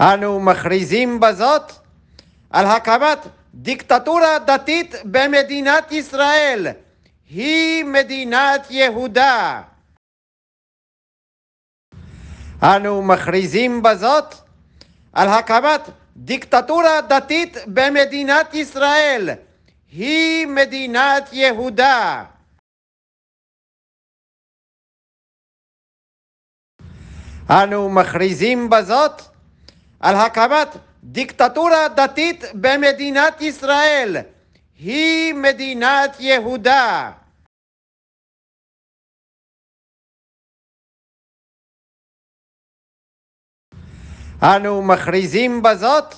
אנו מכריזים בזאת על הקמת דיקטטורה דתית במדינת ישראל. היא מדינת יהודה. אנו מכריזים בזאת על הקמת דיקטטורה דתית במדינת ישראל. היא מדינת יהודה. אנו מכריזים בזאת על הקמת דיקטטורה דתית במדינת ישראל. היא מדינת יהודה. אנו מכריזים בזאת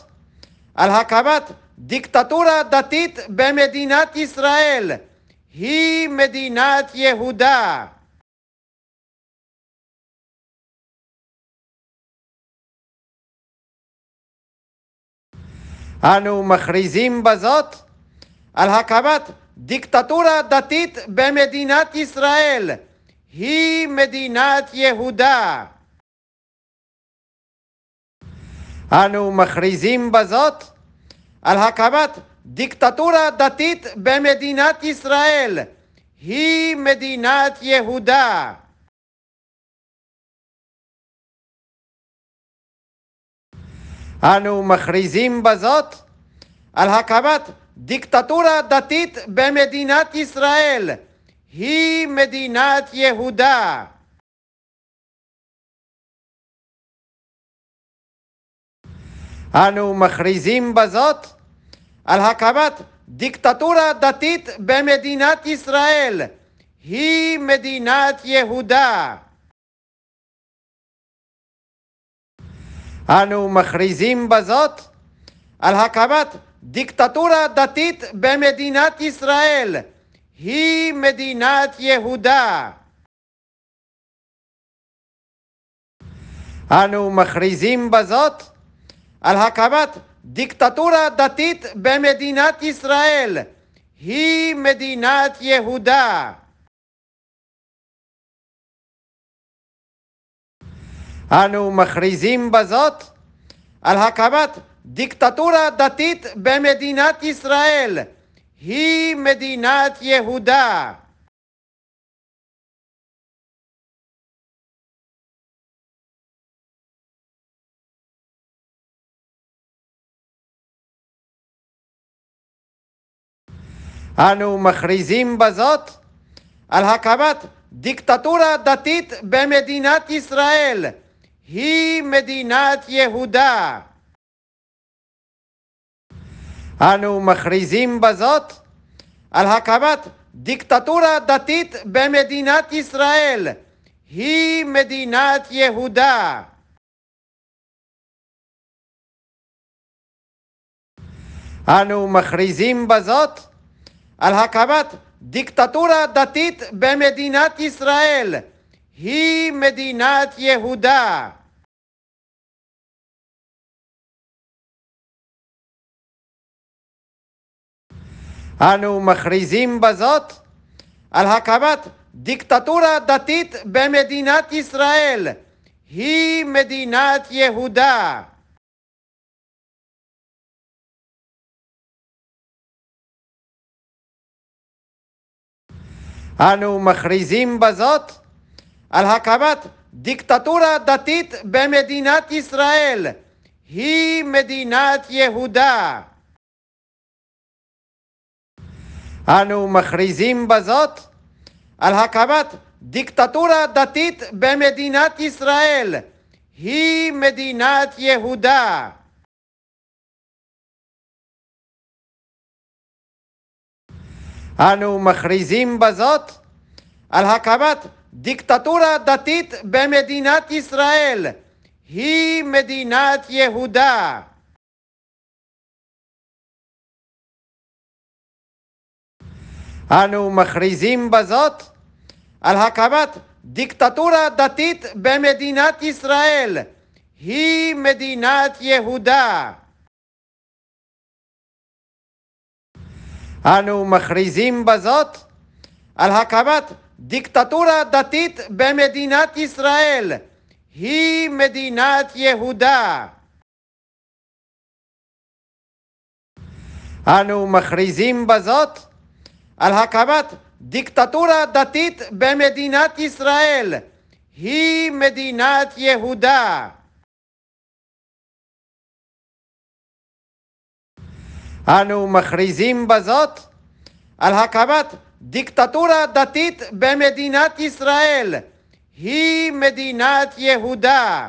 על הקמת דיקטטורה דתית במדינת ישראל. היא מדינת יהודה. אנו מכריזים בזאת על הקמת דיקטטורה דתית במדינת ישראל. היא מדינת יהודה. אנו מכריזים בזאת על הקמת דיקטטורה דתית במדינת ישראל. היא מדינת יהודה. אנו מכריזים בזאת על הקמת דיקטטורה דתית במדינת ישראל. היא מדינת יהודה. אנו מכריזים בזאת על הקמת דיקטטורה דתית במדינת ישראל. היא מדינת יהודה. אנו מכריזים בזאת על הקמת דיקטטורה דתית במדינת ישראל. היא מדינת יהודה. אנו מכריזים בזאת על הקמת דיקטטורה דתית במדינת ישראל. היא מדינת יהודה. אנו מכריזים בזאת על הקמת דיקטטורה דתית במדינת ישראל. היא מדינת יהודה. אנו מכריזים בזאת על הקמת דיקטטורה דתית במדינת ישראל. היא מדינת יהודה. אנו מכריזים בזאת על הקמת דיקטטורה דתית במדינת ישראל. היא מדינת יהודה. אנו מכריזים בזאת על הקמת דיקטטורה דתית במדינת ישראל. היא מדינת יהודה. אנו מכריזים בזאת על הקמת דיקטטורה דתית במדינת ישראל. היא מדינת יהודה. אנו מכריזים בזאת על הקמת דיקטטורה דתית במדינת ישראל. היא מדינת יהודה. אנו מכריזים בזאת על הקמת דיקטטורה דתית במדינת ישראל. היא מדינת יהודה. אנו מכריזים בזאת על הקמת דיקטטורה דתית במדינת ישראל. היא מדינת יהודה. אנו מכריזים בזאת על הקמת דיקטטורה דתית במדינת ישראל. היא מדינת יהודה. אנו מכריזים בזאת על הקמת דיקטטורה דתית במדינת ישראל. היא מדינת יהודה. אנו מכריזים בזאת על הקמת דיקטטורה דתית במדינת ישראל. היא מדינת יהודה. אנו מכריזים בזאת על הקמת דיקטטורה דתית במדינת ישראל. היא מדינת יהודה.